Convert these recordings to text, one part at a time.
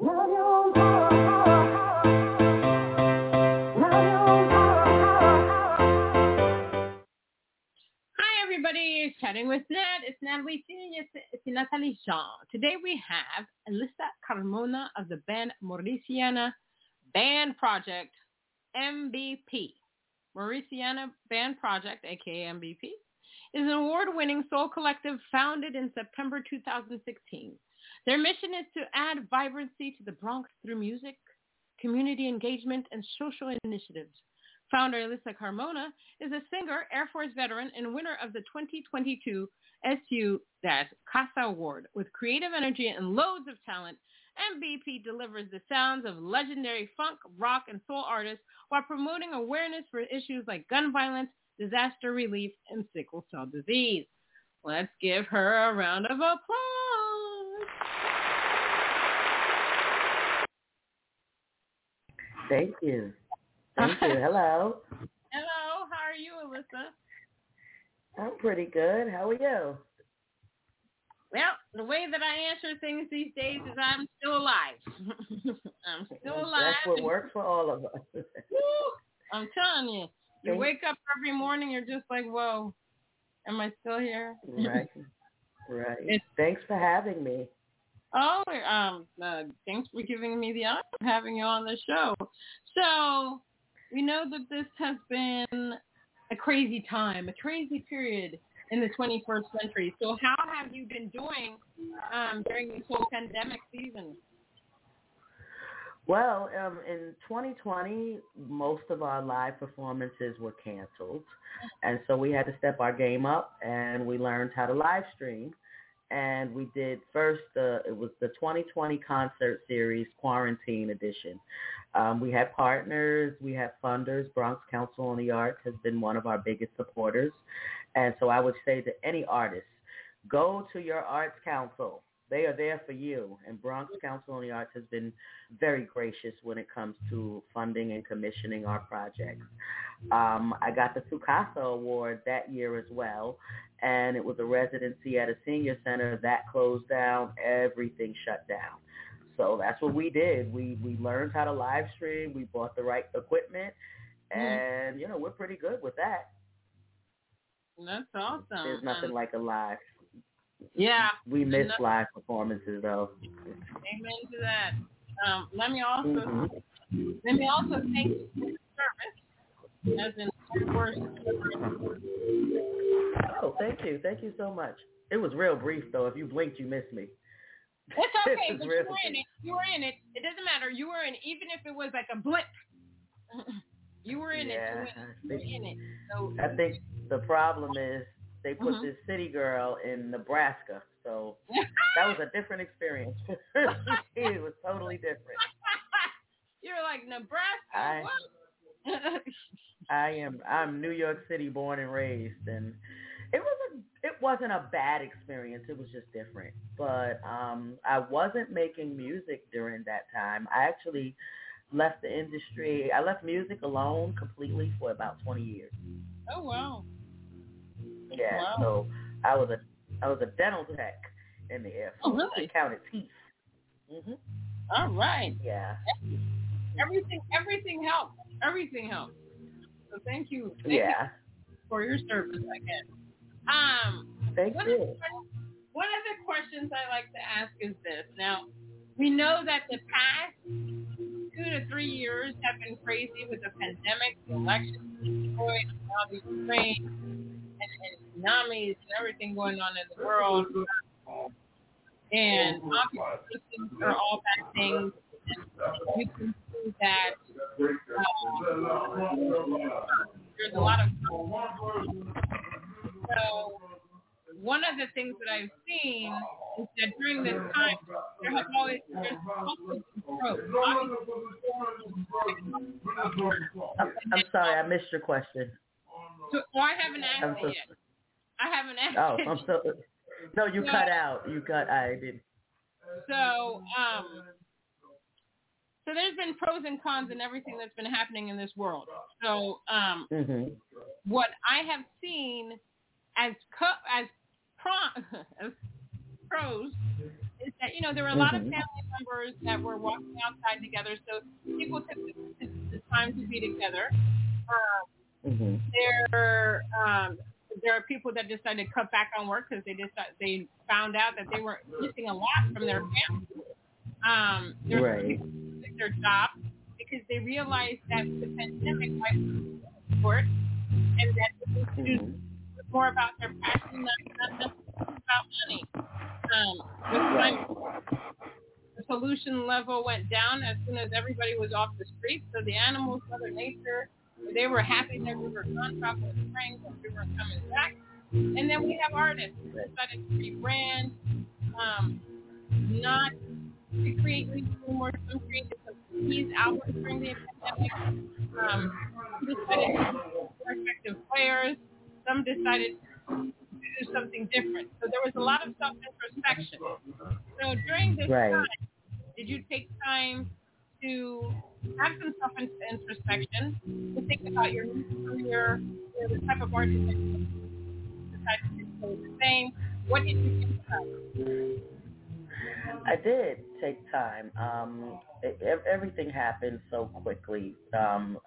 Hi, everybody. Chatting with Nat. It's Natalie it's Natalie Jean. Today we have Elissa Carmona of the band Morrisania Band Project, MBP. Morrisania Band Project, aka MBP, is an award-winning soul collective founded in September 2016. Their mission is to add vibrancy to the Bronx through music, community engagement, and social initiatives. Founder Elissa Carmona is a singer, Air Force veteran, and winner of the 2022 SU-CASA Award. With creative energy and loads of talent, MBP delivers the sounds of legendary funk, rock, and soul artists while promoting awareness for issues like gun violence, disaster relief, and sickle cell disease. Let's give her a round of applause. Thank you. Thank you. Hello. Hello. How are you, Elissa? I'm pretty good. How are you? Well, the way that I answer things these days is I'm still alive. I'm still alive. That's what works for all of us. I'm telling you. You Thanks. wake up every morning, you're just like, whoa, am I still here? Right. Right. It's, thanks for having me. Oh, um, uh, thanks for giving me the honor of having you on the show. So we know that this has been a crazy time, a crazy period in the 21st century. So how have you been doing um, during this whole pandemic season? Well, um, in 2020, most of our live performances were canceled. And so we had to step our game up and we learned how to live stream. And we did first, it was the 2020 concert series, Quarantine Edition. Um, we had partners, we had funders. Bronx Council on the Arts has been one of our biggest supporters. And so I would say to any artist, go to your arts council. They are there for you. And Bronx Council on the Arts has been very gracious when it comes to funding and commissioning our projects. Um, I got the SU-CASA Award that year as well, and it was a residency at a senior center that closed down. Everything shut down. So that's what we did. We we learned how to live stream. We bought the right equipment, mm-hmm. and you know we're pretty good with that. That's awesome. There's nothing um, like a live. Yeah. We miss live performances though. Amen to that. Um, let me also mm-hmm. let me also thank you for your service as in. Oh, thank you, thank you so much. It was real brief though. If you blinked, you missed me. It's okay, but you were in it. You were in it. It doesn't matter. You were in, even if it was like a blip. you were in yeah, it. You were in it. So I think the problem is they put mm-hmm. this city girl in Nebraska, so that was a different experience. it was totally different. You're like Nebraska. I, I am. I'm New York City born and raised, and it was a it wasn't a bad experience. It was just different. But um I wasn't making music during that time. I actually left the industry. I left music alone completely for about 20 years. Oh wow. Yeah. Wow. So I was a I was a dental tech in the air. Oh really? I counted teeth. Mhm. All right. Yeah. Everything everything helps. Everything helps. So thank you. Thank yeah. You for your service, again. Um, Thank one you. Of the, one of the questions I like to ask is this. Now, we know that the past two to three years have been crazy with the pandemic, the elections destroyed, now the Ukraine, and, tsunamis and everything going on in the world. And obviously, are all bad things. You can see that um, there's a lot of so one of the things that I've seen is that during this time, there has always there's also I'm sorry, I missed your question. Well, I haven't asked so, it yet. I haven't asked Oh. I'm so. No, you so, cut out. You cut. I didn't. So, um, so there's been pros and cons in everything that's been happening in this world. So, um, mm-hmm. what I have seen as co- as pro- as pros is that you know there were a lot mm-hmm. of family members that were walking outside together, so people took the, the time to be together. Um, mm-hmm. There, um, there are people that decided to cut back on work because they just they found out that they were missing a lot from their family. Um, there's right. people who took their job because they realized that the pandemic might support and that need to mm-hmm. more about their passion, not, not about money. Um, the, right. the pollution level went down as soon as everybody was off the streets. So the animals, Mother Nature, they were happy that we were gone tropical springs and we were coming back. And then we have artists who decided to rebrand, um, not to create new more, some some these albums during the pandemic. Um, decided to be effective players. Some decided to do something different. So there was a lot of self-introspection. So during this right. time, did you take time to have some self-introspection, to think about your career, you know, the type of artist that you decided to stay the same? What did you think about? I did take time. Um, it, everything happened so quickly. Um,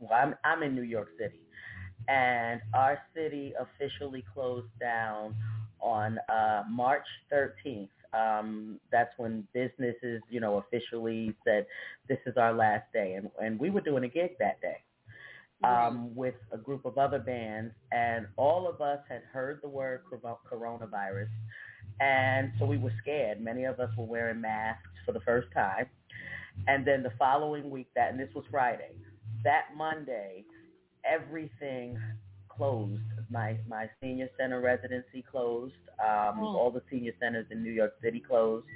well, I'm, I'm in New York City, and our city officially closed down on uh, March 13th. Um, that's when businesses, you know, officially said this is our last day, and and we were doing a gig that day um, with a group of other bands, and all of us had heard the word coronavirus, and so we were scared. Many of us were wearing masks for the first time, and then the following week, that and this was Friday, that Monday, everything closed. My my senior center residency closed. Um, Oh. All the senior centers in New York City closed.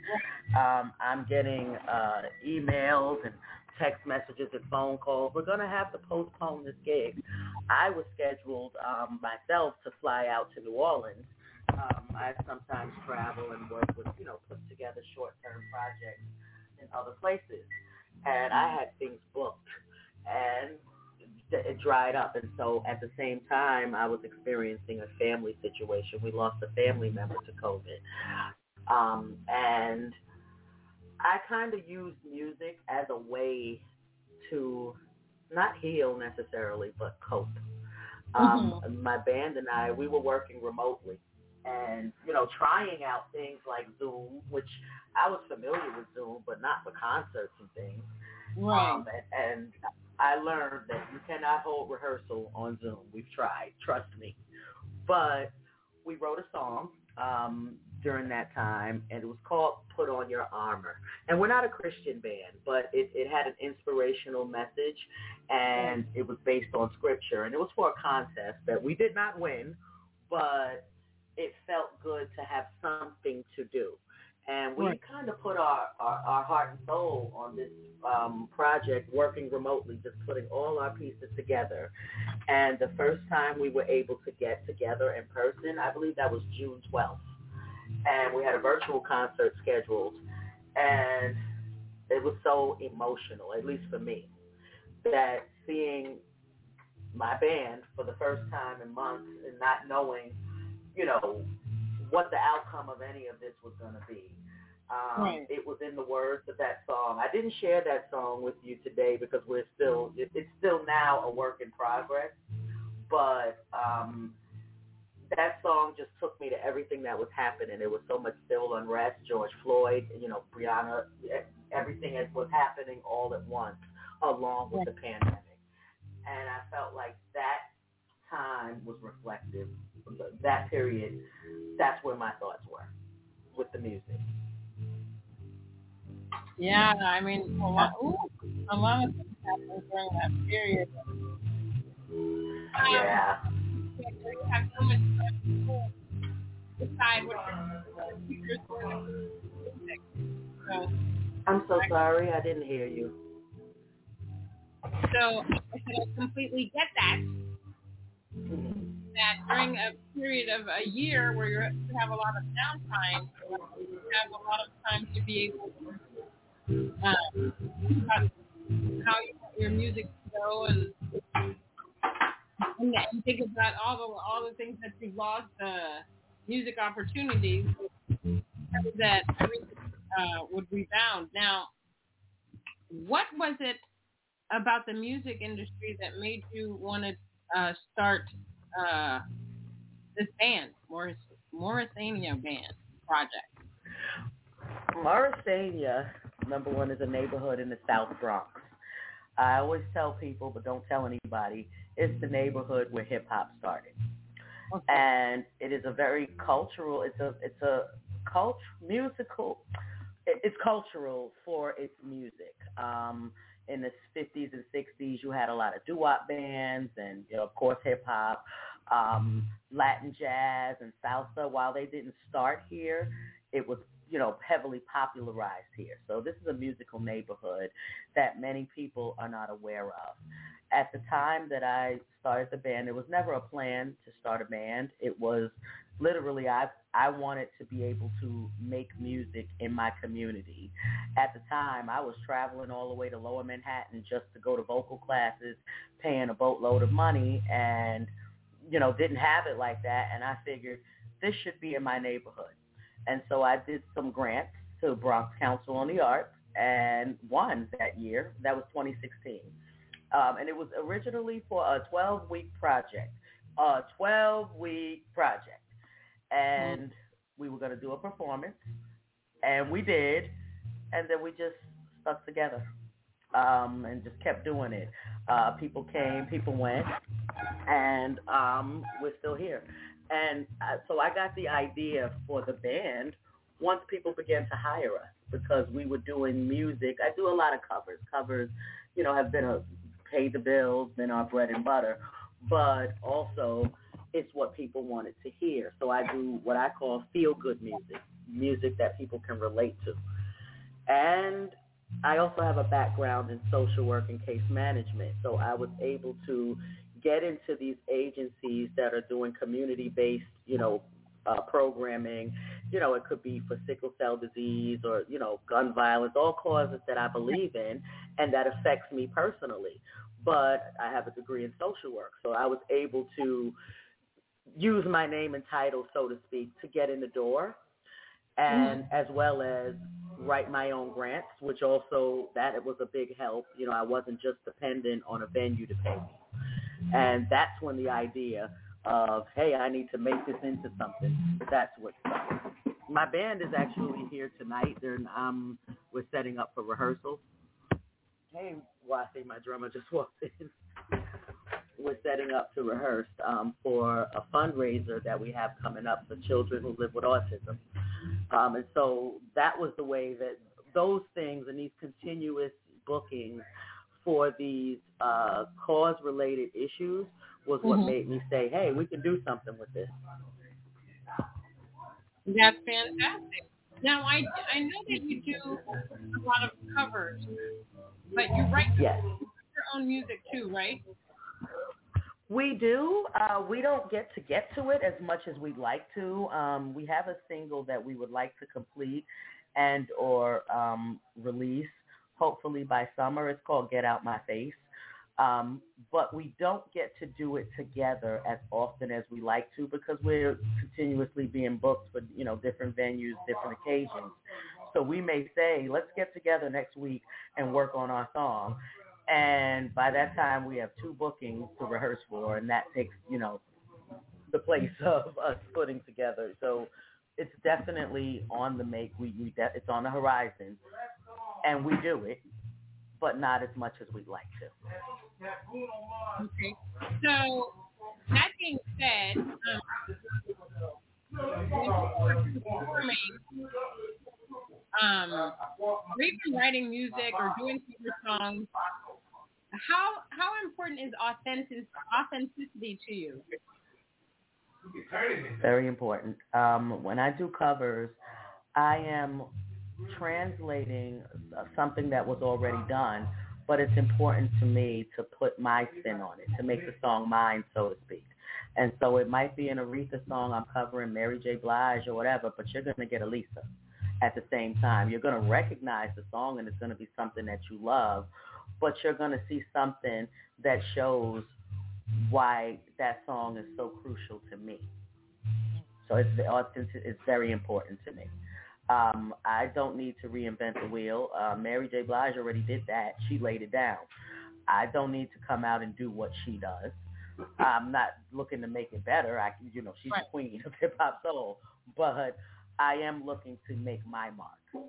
Um, I'm getting uh, emails and text messages and phone calls. We're gonna have to postpone this gig. I was scheduled um, myself to fly out to New Orleans. Um, I sometimes travel and work with you know put together short term projects in other places, and I had things booked and it dried up. And so at the same time, I was experiencing a family situation. We lost a family member to COVID. Um, and I kind of used music as a way to not heal necessarily, but cope. Um, Mm-hmm. My band and I, we were working remotely and, you know, trying out things like Zoom, which I was familiar with Zoom, but not for concerts and things. Right. Um, and, and I learned that you cannot hold rehearsal on Zoom. We've tried, trust me. But we wrote a song um, during that time, and it was called "Put on Your Armor." And we're not a Christian band, but it, it had an inspirational message, and it was based on scripture, and it was for a contest that we did not win, but it felt good to have something to do. And we Right. kind of put our, our, our heart and soul on this um, project, working remotely, just putting all our pieces together. And the first time we were able to get together in person, I believe that was June 12th. And we had a virtual concert scheduled. And it was so emotional, at least for me, that seeing my band for the first time in months and not knowing, you know, what the outcome of any of this was going to be. Um, Right. It was in the words of that song. I didn't share that song with you today because we're still, it, it's still now a work in progress. But um, that song just took me to everything that was happening. There was so much civil unrest, George Floyd, you know, Breonna, everything that was happening all at once, along with the pandemic. And I felt like that time was reflective. That period, that's where my thoughts were with the music. Yeah, I mean, a lot, ooh, a lot of things happened during that period. Um, Yeah. You have so much time to decide what you're so, I'm so sorry, I didn't hear you. So I said I completely get that. That during a period of a year where you have a lot of downtime, you have a lot of time to be able to um, how you want your music to go and and, and think about all the all the things that you've lost, uh, music opportunities that uh, would rebound. Now, what was it about the music industry that made you want to uh, start uh, this band, Morris Morrisania Band project? Morrisania, number one, is a neighborhood in the South Bronx. I always tell people, but don't tell anybody, it's the neighborhood where hip hop started. Okay. And it is a very cultural. It's a it's a cult musical. It's cultural for its music. Um, in the 50s and 60s, you had a lot of doo-wop bands and, you know, of course, hip hop, um, Latin jazz and salsa. While they didn't start here, it was, you know, heavily popularized here. So this is a musical neighborhood that many people are not aware of. At the time that I started the band, there was never a plan to start a band. It was literally I I wanted to be able to make music in my community. At the time, I was traveling all the way to Lower Manhattan just to go to vocal classes, paying a boatload of money, and you know didn't have it like that. And I figured this should be in my neighborhood, and so I did some grants to Bronx Council on the Arts and won that year. That was 2016. Um, and it was originally for a 12-week project, a 12-week project and we were going to do a performance, and we did, and then we just stuck together um, and just kept doing it. Uh, people came, people went, and um, we're still here. And uh, so I got the idea for the band once people began to hire us because we were doing music. I do a lot of covers. Covers, you know, have been a pay the bills, been our bread and butter, but also it's what people wanted to hear. So I do what I call feel good music, music that people can relate to. And I also have a background in social work and case management. So I was able to get into these agencies that are doing community-based, you know, uh, programming. You know, it could be for sickle cell disease or, you know, gun violence, all causes that I believe in and that affects me personally. But I have a degree in social work. So I was able to use my name and title, so to speak, to get in the door, and mm. as well as write my own grants, which also that it was a big help. You know, I wasn't just dependent on a venue to pay me, and that's when the idea of hey, I need to make this into something. That's what started. My band is actually here tonight. They're um, we're setting up for rehearsal. Hey, Wasi, my drummer just walked in we're setting up to rehearse um, for a fundraiser that we have coming up for children who live with autism. Um, and so that was the way that those things and these continuous bookings for these uh, cause-related issues was what mm-hmm. made me say, hey, we can do something with this. That's fantastic. Now, I, I know that you do a lot of covers, but you write yes. your own music too, right? We do. Uh, we don't get to get to it as much as we'd like to. Um, we have a single that we would like to complete and or um, release, hopefully by summer. It's called Get Out My Face. Um, but we don't get to do it together as often as we like to because we're continuously being booked for you know different venues, different occasions. So we may say, let's get together next week and work on our song. And by that time, we have two bookings to rehearse for, and that takes, you know, the place of us putting together. So it's definitely on the make. We, we de- it's on the horizon, and we do it, but not as much as we'd like to. Okay. So that being said, um, performing, um, or even writing music or doing cover songs, how how important is authentic, authenticity to you? Very important. Um, when I do covers, I am translating something that was already done, but it's important to me to put my spin on it, to make the song mine, so to speak. And so it might be an Aretha song I'm covering, Mary J. Blige or whatever, but you're going to get Elissa at the same time. You're going to recognize the song and it's going to be something that you love, but you're going to see something that shows why that song is so crucial to me. So it's it's very important to me. Um, I don't need to reinvent the wheel. Uh, Mary J. Blige already did that. She laid it down. I don't need to come out and do what she does. I'm not looking to make it better. I, you know, she's right. the queen of hip hop soul, but I am looking to make my mark.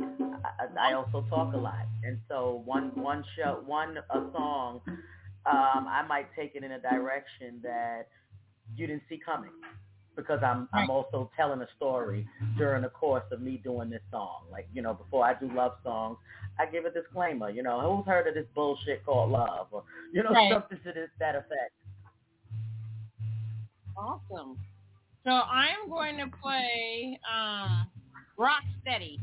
I, I also talk a lot, and so one one show, one a song, um, I might take it in a direction that you didn't see coming because I'm I'm also telling a story during the course of me doing this song. Like you know, before I do love songs, I give a disclaimer. You know, who's heard of this bullshit called love, or you know, right. something to this that effect. Awesome. So I'm going to play um, Rock Steady.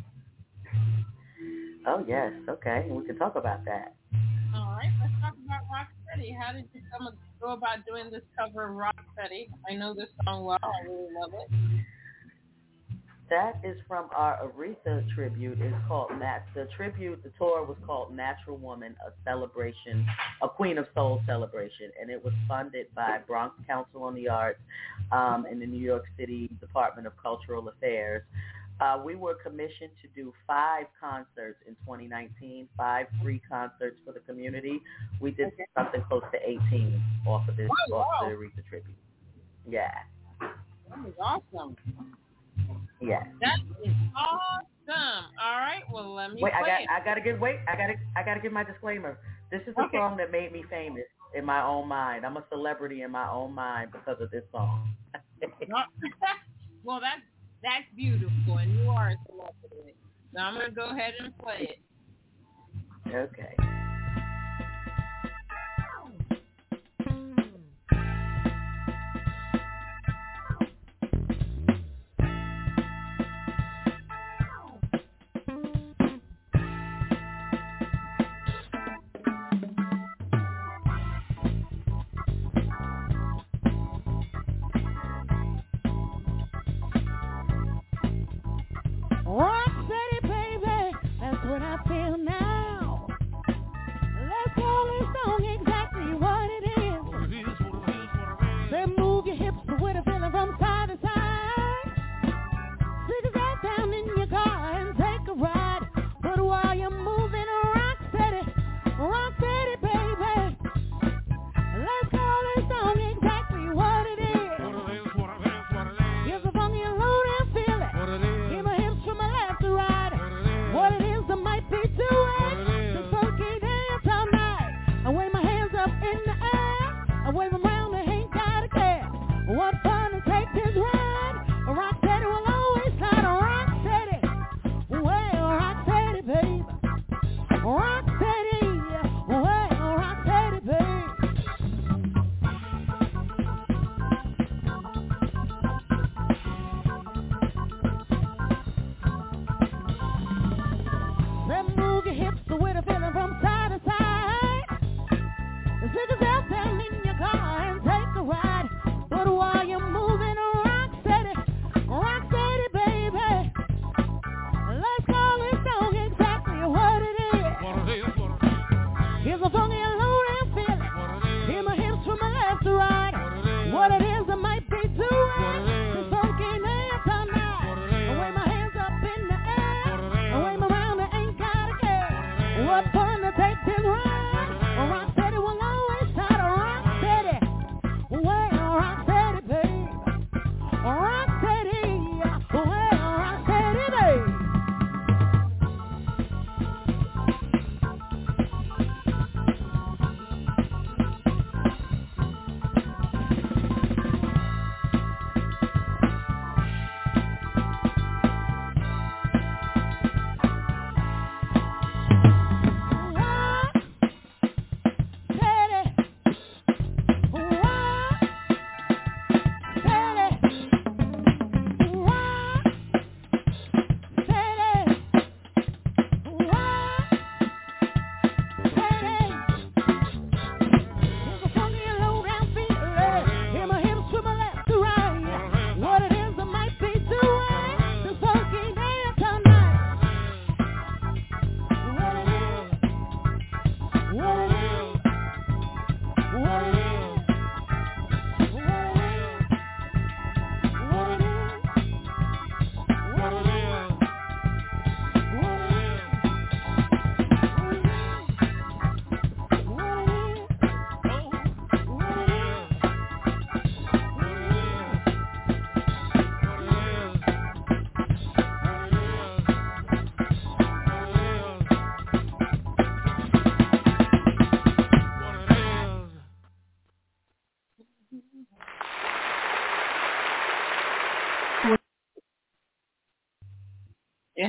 Oh yes, okay. We can talk about that. All right, let's talk about Rock Steady. How did you come go about doing this cover of Rock Steady? I know this song well. I really love it. That is from our Aretha tribute. It's called Nat. The tribute, the tour was called Natural Woman, a celebration, a Queen of Soul celebration, and it was funded by Bronx Council on the Arts um, and the New York City Department of Cultural Affairs. Uh, we were commissioned to do five concerts in 2019, five free concerts for the community. We did okay. something close to 18 off of this, oh, off wow. of the Aretha tribute. Yeah. That is awesome. Yeah. That is awesome. All right. Well, let me wait. I got. It. I gotta give. Wait. I gotta. I gotta give my disclaimer. This is the okay. song that made me famous in my own mind. I'm a celebrity in my own mind because of this song. well, that's that's beautiful, and you are a celebrity. So I'm gonna go ahead and play it. Okay.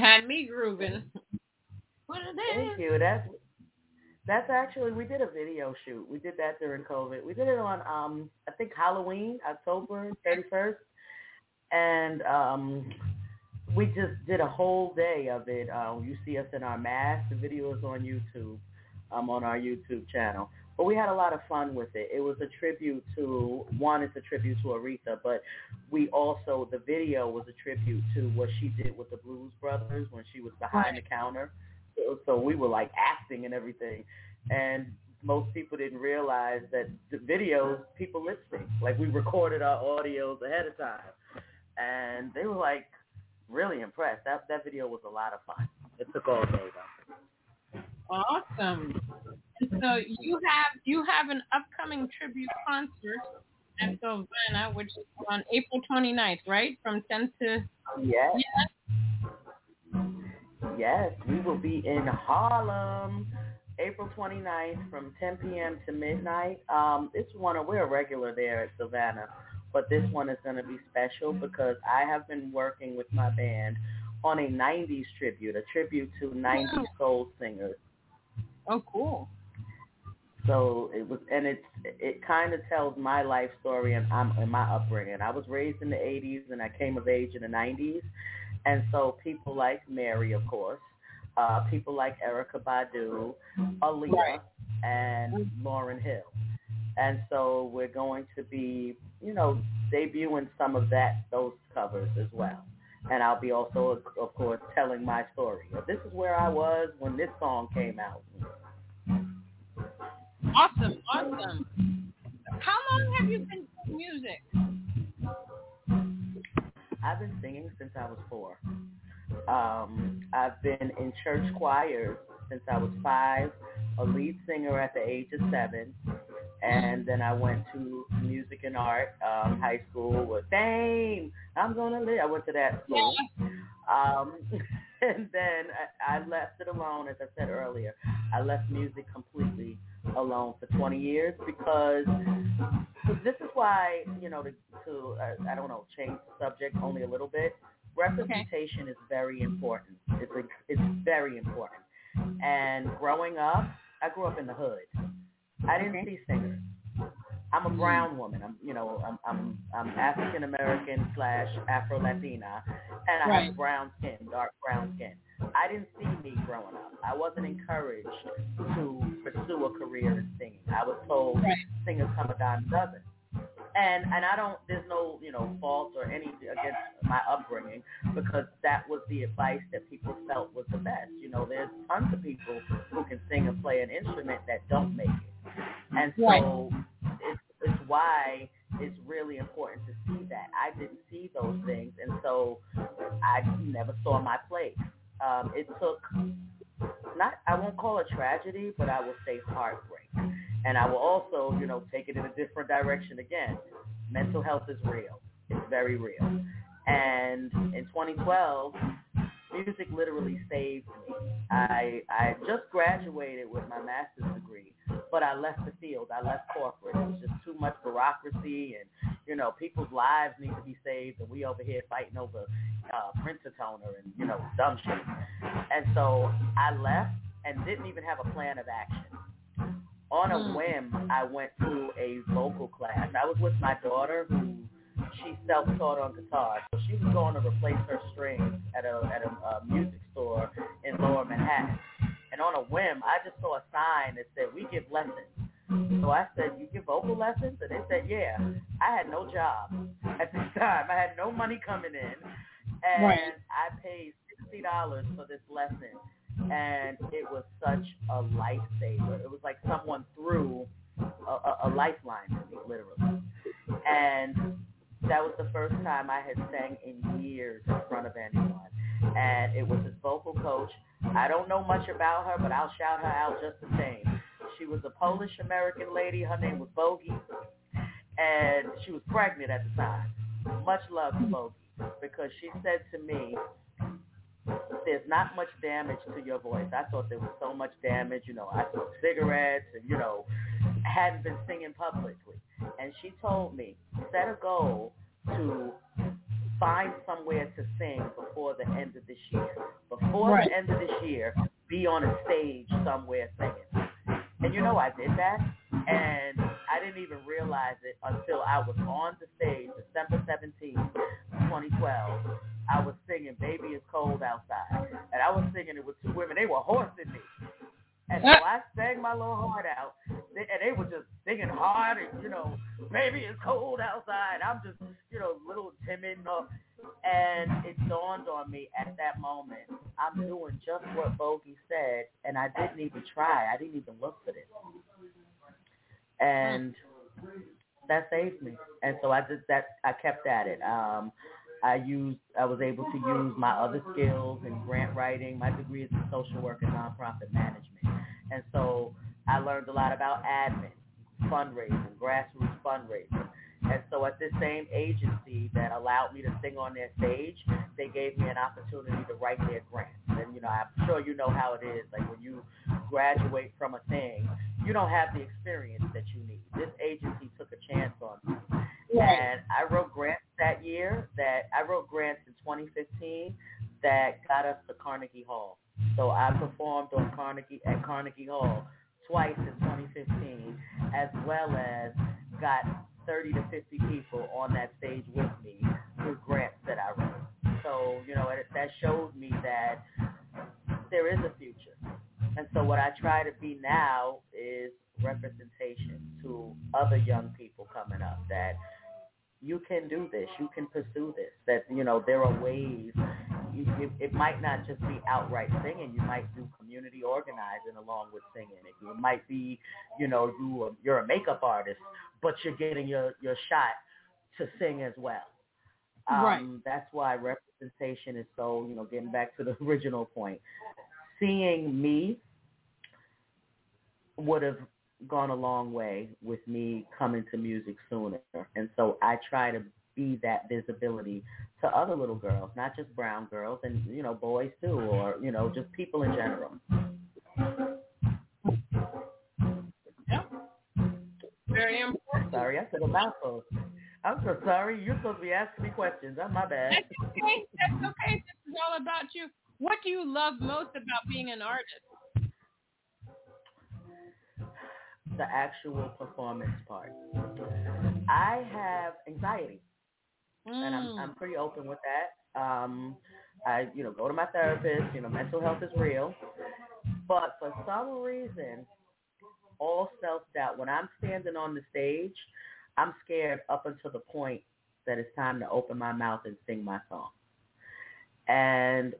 Had me grooving. What are they? Thank you. That's that's actually we did a video shoot. We did that during COVID. We did it on um I think Halloween, October thirty first. And um we just did a whole day of it. Uh, you see us in our masks. The video is on YouTube, um, on our YouTube channel. But we had a lot of fun with it. It was a tribute to one, it's a tribute to Aretha, but we also the video was a tribute to what she did with the Blues Brothers when she was behind the counter. So, so we were like acting and everything, and most people didn't realize that the videos people lip sync. Like we recorded our audios ahead of time, and they were like really impressed. That that video was a lot of fun. It took all day though. Awesome. So you have you have an upcoming tribute concert at Savannah, which is on April 29th, right? From 10 to Yes. Yes, we will be in Harlem April 29th from 10 p.m. to midnight. Um, it's one of, we're a regular there at Savannah, but this one is going to be special because I have been working with my band on a 90s tribute, a tribute to 90s soul singers. Oh, cool. So it was, and it's it kind of tells my life story and I'm and my upbringing. I was raised in the 80s and I came of age in the 90s, and so people like Mary, of course, uh, people like Erykah Badu, Aaliyah, and Lauryn Hill, and so we're going to be, you know, debuting some of that those covers as well. And I'll be also, of course, telling my story. This is where I was when this song came out. Awesome, awesome. How long have you been doing music? I've been singing since I was four. Um, I've been in church choirs since I was five, a lead singer at the age of seven, and then I went to music and art um, high school with Fame. I'm gonna live. I went to that school. Um, and then I, I left it alone, as I said earlier. I left music completely alone for 20 years because this is why, you know, to, to uh, I don't know, change the subject only a little bit. Representation is very important. It's a, it's very important. And growing up, I grew up in the hood. I didn't Okay. see singers. I'm a brown woman. I'm, you know, I'm I'm, I'm African American slash Afro Latina, and I Right. have brown skin, dark brown skin. I didn't see me growing up. I wasn't encouraged to pursue a career in singing. I was told Right. singers come a dime a dozen. And and I don't there's no, you know, fault or any against my upbringing because that was the advice that people felt was the best. You know, there's tons of people who can sing and play an instrument that don't make it. And so it's it's why it's really important to see that. I didn't see those things and so I never saw my place. Um, it took not I won't call it tragedy, but I will say heartbreak. And I will also, you know, take it in a different direction again. Mental health is real. It's very real. And in 2012, music literally saved me. I I just graduated with my master's degree, but I left the field. I left corporate. It was just too much bureaucracy, and you know, people's lives need to be saved, and we over here fighting over uh, printer toner and you know, dumb shit. And so I left and didn't even have a plan of action. On a Mm. whim, I went to a vocal class. I was with my daughter who she self-taught on guitar. So she was going to replace her strings at a at a uh, music store in Lower Manhattan. And on a whim, I just saw a sign that said we give lessons. So I said, you give vocal lessons? And they said, yeah. I had no job at this time. I had no money coming in. And Right. I paid $60 for this lesson. And it was such a lifesaver. It was like someone threw a, a, a lifeline to me, literally. And that was the first time I had sang in years in front of anyone. And it was his vocal coach. I don't know much about her, but I'll shout her out just the same. She was a Polish American lady. Her name was Bogey. And she was pregnant at the time. Much love to Bogey because she said to me, there's not much damage to your voice. I thought there was so much damage. You know, I smoked cigarettes and, you know, hadn't been singing publicly. And she told me, set a goal to find somewhere to sing before the end of this year. Before right. the end of this year, be on a stage somewhere singing. And you know I did that, and I didn't even realize it until I was on the stage December 17, 2012. I was singing Baby It's Cold Outside. And I was singing it with two women. They were horsing me. And so I sang my little heart out, and they were just singing hard, and you know, baby, it's cold outside. I'm just, you know, little timid, and it dawned on me at that moment, I'm doing just what Bogey said, and I didn't even try. I didn't even look for this, and that saved me. And so I just that I kept at it. Um, I used, I was able to use my other skills in grant writing. My degree is in social work and nonprofit management. And so I learned a lot about admin, fundraising, grassroots fundraising. And so at this same agency that allowed me to sing on their stage, they gave me an opportunity to write their grants. And, you know, I'm sure you know how it is. Like when you graduate from a thing, you don't have the experience that you need. This agency took a chance on me. And I wrote grants that year that I wrote grants in 2015 that got us to Carnegie Hall. So I performed on Carnegie at Carnegie Hall twice in 2015, as well as got 30 to 50 people on that stage with me through grants that I wrote. So you know that showed me that there is a future. And so what I try to be now is representation to other young people coming up that you can do this. You can pursue this. That you know there are ways. It, it might not just be outright singing. You might do community organizing along with singing. It, might be, you know, you you're a makeup artist, but you're getting your your shot to sing as well. Um, right. That's why representation is so. You know, getting back to the original point, seeing me would have gone a long way with me coming to music sooner. And so I try to be that visibility to other little girls, not just brown girls and, you know, boys too, or, you know, just people in general. Yep. Very important. Sorry, I said a mouthful. I'm so sorry. You're supposed to be asking me questions. I'm my bad. That's okay. That's okay. This is all about you. What do you love most about being an artist? The actual performance part. I have anxiety, mm. and I'm I'm mm. pretty open with that. Um, I you know go to my therapist. You know, mental health is real, but for some reason, all self doubt. When I'm standing on the stage, I'm scared up until the point that it's time to open my mouth and sing my song. And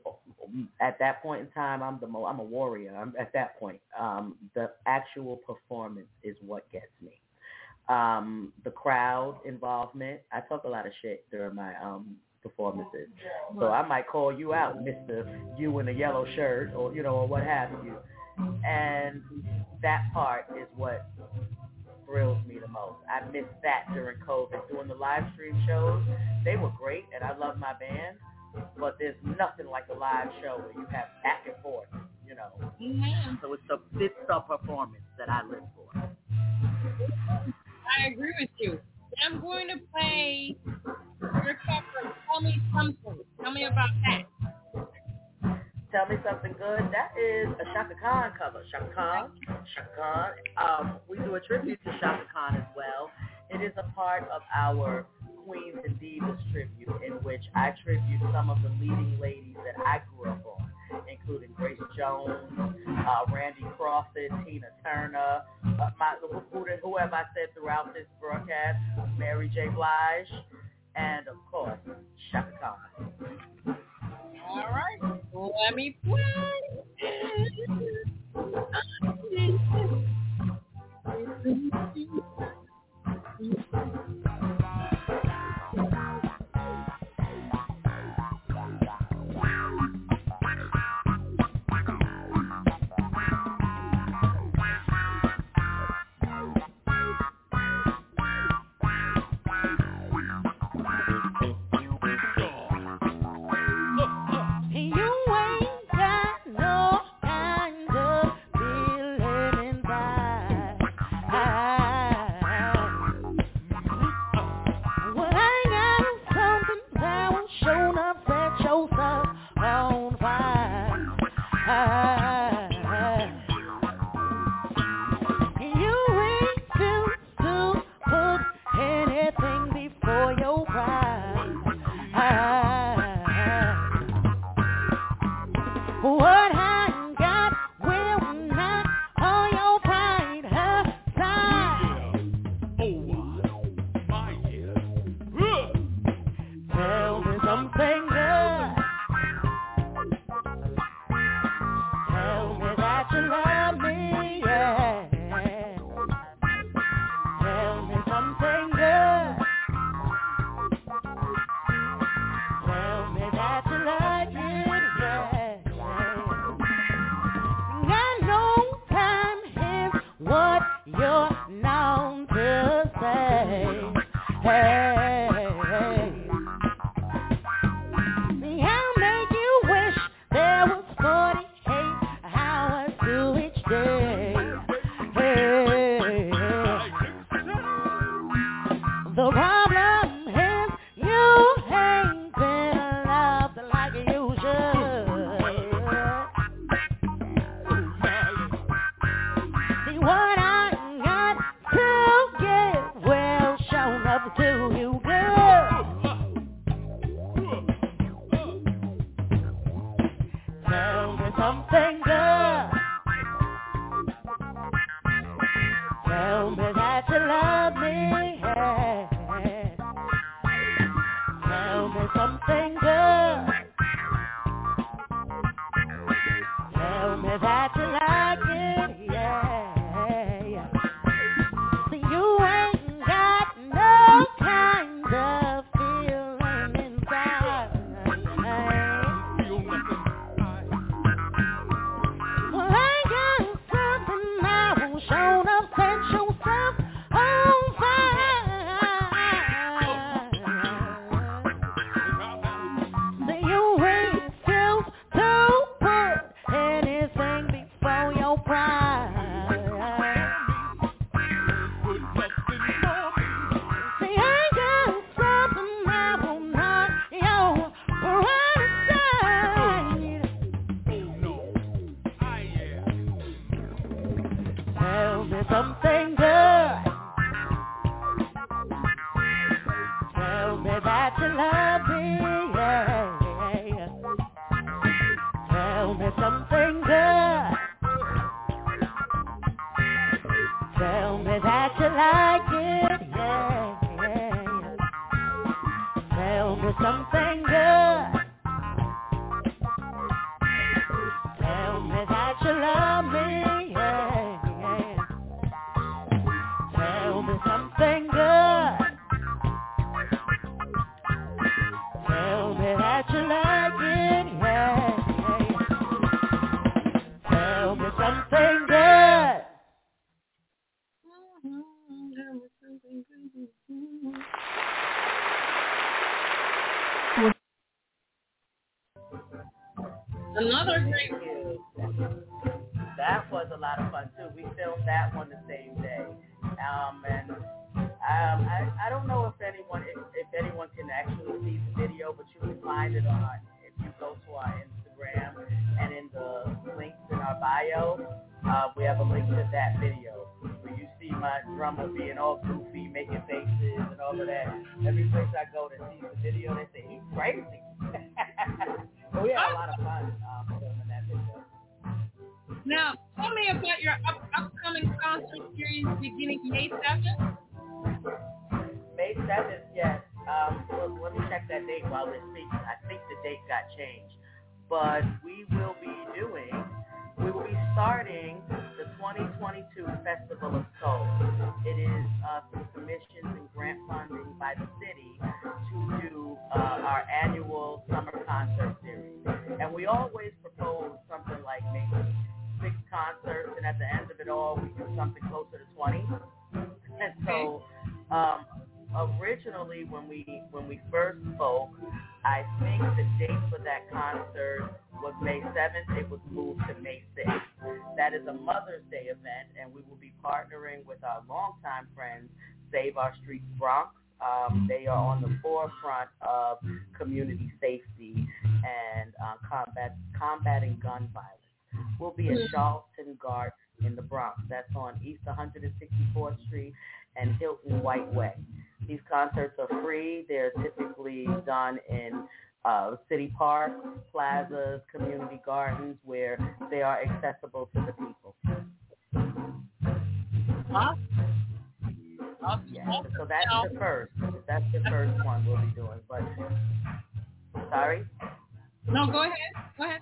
at that point in time, I'm the I'm a warrior. I'm at that point. Um, the actual performance is what gets me. Um, the crowd involvement. I talk a lot of shit during my um, performances, so I might call you out, Mister You in a yellow shirt, or you know, or what have you. And that part is what thrills me the most. I missed that during COVID. Doing the live stream shows, they were great, and I love my band but there's nothing like a live show where you have back and forth, you know. Mm-hmm. So it's the it's the performance that I live for. I agree with you. I'm going to play your cover. Tell me something. Tell me about that. Tell me something good. That is a Chaka Khan cover. Chaka Khan. Chaka Khan. Um, we do a tribute to Chaka Khan as well. It is a part of our Queens and Divas tribute in which I tribute some of the leading ladies that I grew up on, including Grace Jones, uh, Randy Crawford, Tina Turner, uh, my, whoever I said throughout this broadcast, Mary J. Blige, and of course, Chaka Khan. All right, let me play. Tell me that you love me. and at the end of it all, we do something closer to 20. And so, um, originally when we when we first spoke, I think the date for that concert was May 7th. It was moved to May 6th. That is a Mother's Day event, and we will be partnering with our longtime friends, Save Our Streets Bronx. Um, they are on the forefront of community safety and uh, combat, combating gun violence will be at Charlton Guard in the Bronx. That's on East 164th Street and Hilton White Way. These concerts are free. They're typically done in uh, city parks, plazas, community gardens where they are accessible to the people. Huh? Yeah, so that's the first. That's the first one we'll be doing. But sorry. No, go ahead. Go ahead.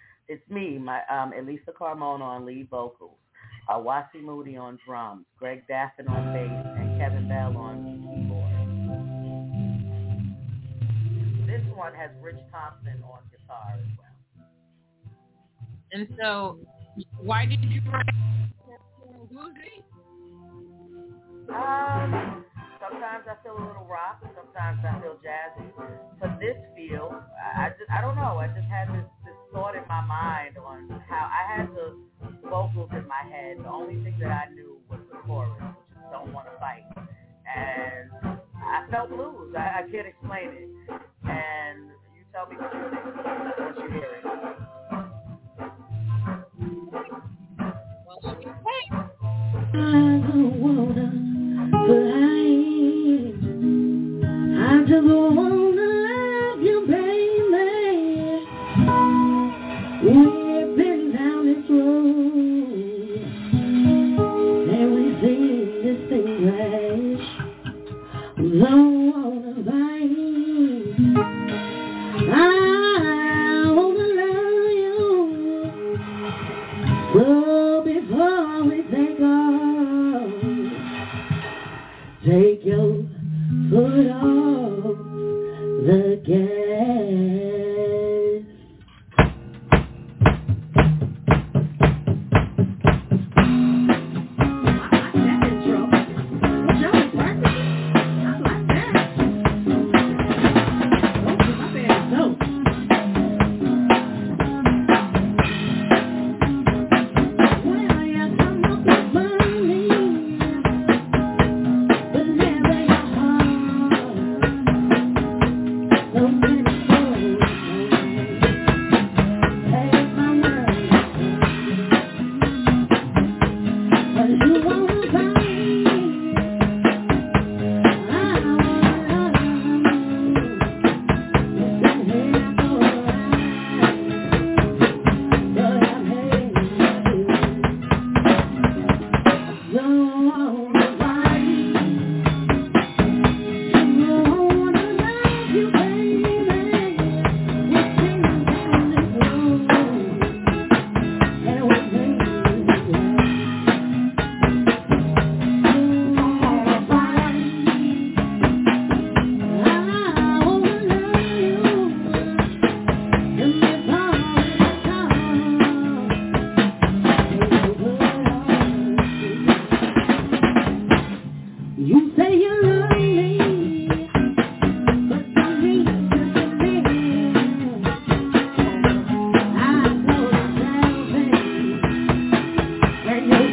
it's me, my um, Elissa Carmona on lead vocals, uh, Wasi Moody on drums, Greg Daffin on bass, and Kevin Bell on keyboard. This one has Rich Thompson on guitar as well. And so, why did you write bluesy? Um, Sometimes I feel a little rock. Sometimes I feel jazzy. For this feel, I just I don't know. I just had this thought in my mind on how I had the vocals in my head. The only thing that I knew was the chorus, which is "Don't Want to Fight," and I felt blues. I, I can't explain it. And you tell me what you think once you hear it. I don't wanna, but I I just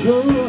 blow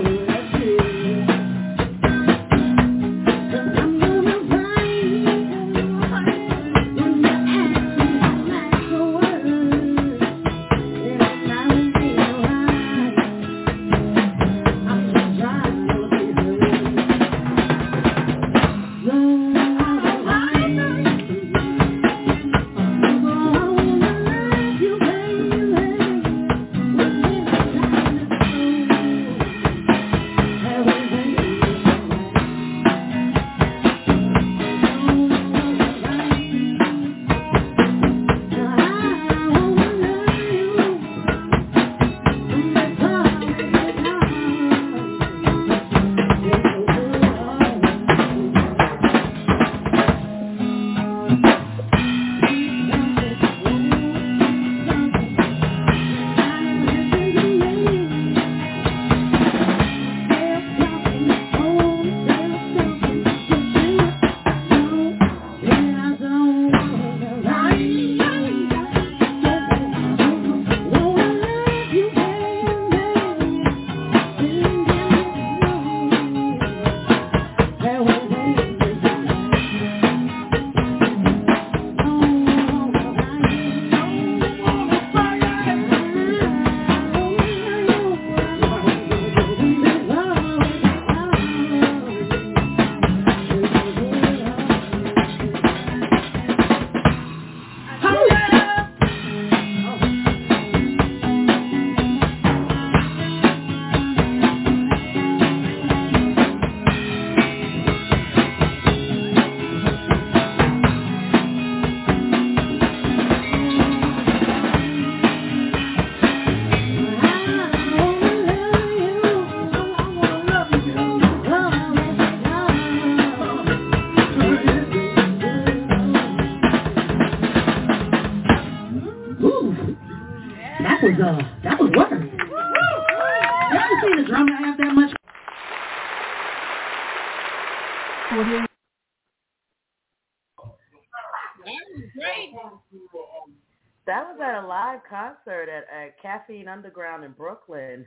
Caffeine Underground in Brooklyn.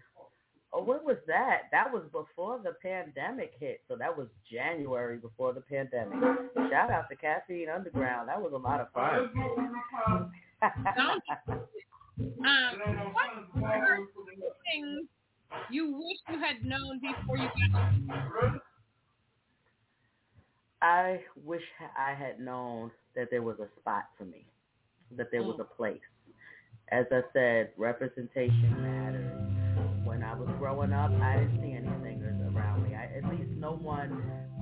Oh, when was that? That was before the pandemic hit. So that was January before the pandemic. Shout out to Caffeine Underground. That was a lot of fun. um, what things you wish you had known before you got I wish I had known that there was a spot for me, that there was mm. a place as I said, representation matters. When I was growing up, I didn't see any singers around me. I, at least no one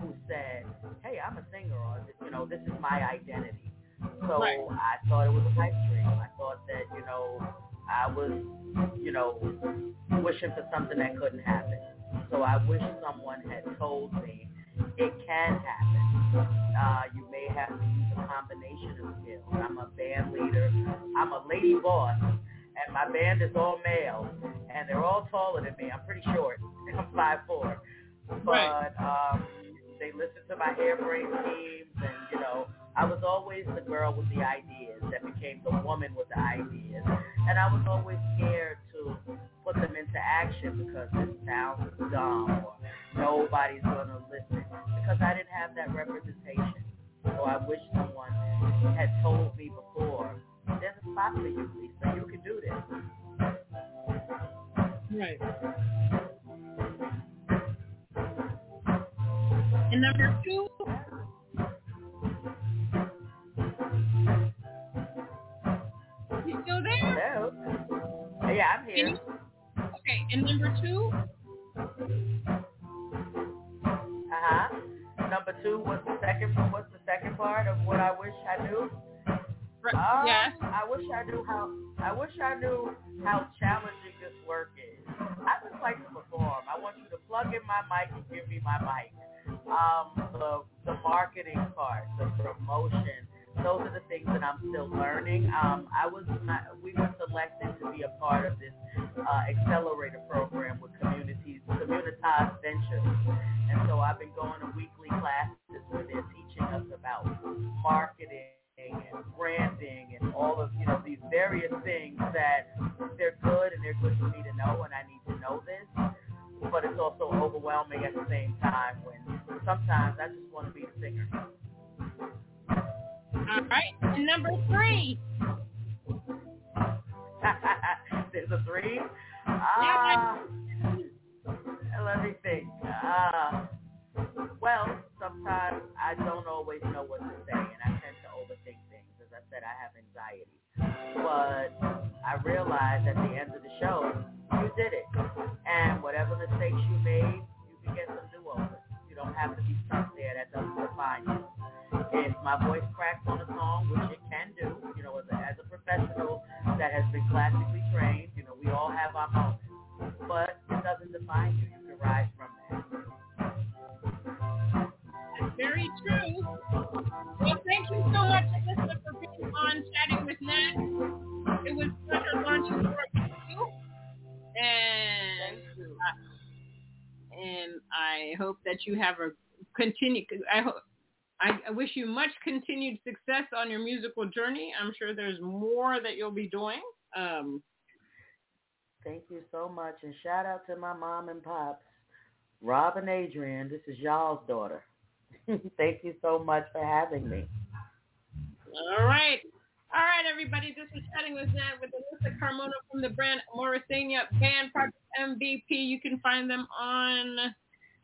who said, "Hey, I'm a singer," or you know, "This is my identity." So right. I thought it was a pipe dream. I thought that you know, I was, you know, wishing for something that couldn't happen. So I wish someone had told me it can happen. Uh, you may have to use a combination of skills. I'm a band leader. I'm a lady boss. And my band is all male. And they're all taller than me. I'm pretty short. I'm five four. But um, they listen to my hairbrain schemes and, you know, I was always the girl with the ideas that became the woman with the ideas. And I was always scared to put them into action because it sounds dumb or nobody's going to listen because I didn't have that representation. So I wish someone had told me before, there's a spot for you, Lisa. You can do this. Right. And number two, you still there? Hello. Yeah, I'm here. Okay, and number two, Number two, what's the second what's the second part of what I wish I knew? Uh, yes. I wish I knew how I wish I knew how challenging this work is. I just like to perform. I want you to plug in my mic and give me my mic. Um, the the marketing part, the promotion, those are the things that I'm still learning. Um, I was not, we were selected to be a part of this uh, accelerator program with communities, Communitas Ventures, and so I've been going to weekly classes where they're teaching us about marketing and branding and all of you know these various things that they're good and they're good for me to know and I need to know this but it's also overwhelming at the same time when sometimes I just want to be the singer. All right. And number three, There's a three. Ah, let me think. Ah, well, sometimes I don't always know what to say, and I tend to overthink things. As I said, I have anxiety. But I realized at the end of the show, you did it. And whatever mistakes you made, you can get some do-overs. You don't have to be stuck there. That doesn't define you. If my voice cracks on a song, which it can do, you know, as a, as a professional that has been classically trained, you know, we all have our moments. But it doesn't define you. You can rise from that. that's very true. Well, thank you so much, Elissa, for being on Chatting with Nat. It was such a pleasure launching for you. And Thank you. Uh, and I hope that you have a continue. I hope. I I wish you much continued success on your musical journey. I'm sure there's more that you'll be doing. Um, Thank you so much. And shout out to my mom and pops, Rob and Adrian. This is y'all's daughter. Thank you so much for having me. all right. All right, everybody. This is Chatting with Nat with Elissa Carmona from the brand Morrisania Band Project MBP. You can find them on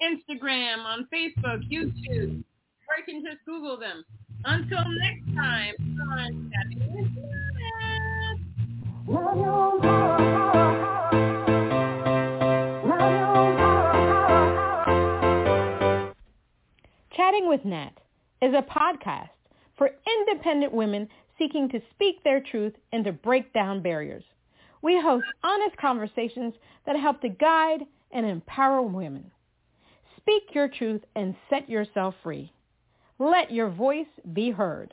Instagram, on Facebook, YouTube, or you can just Google them. Until next time on Chatting with Nat. Chatting with Nat is a podcast for independent women seeking to speak their truth and to break down barriers. We host honest conversations that help to guide and empower women. Speak your truth and set yourself free. Let your voice be heard.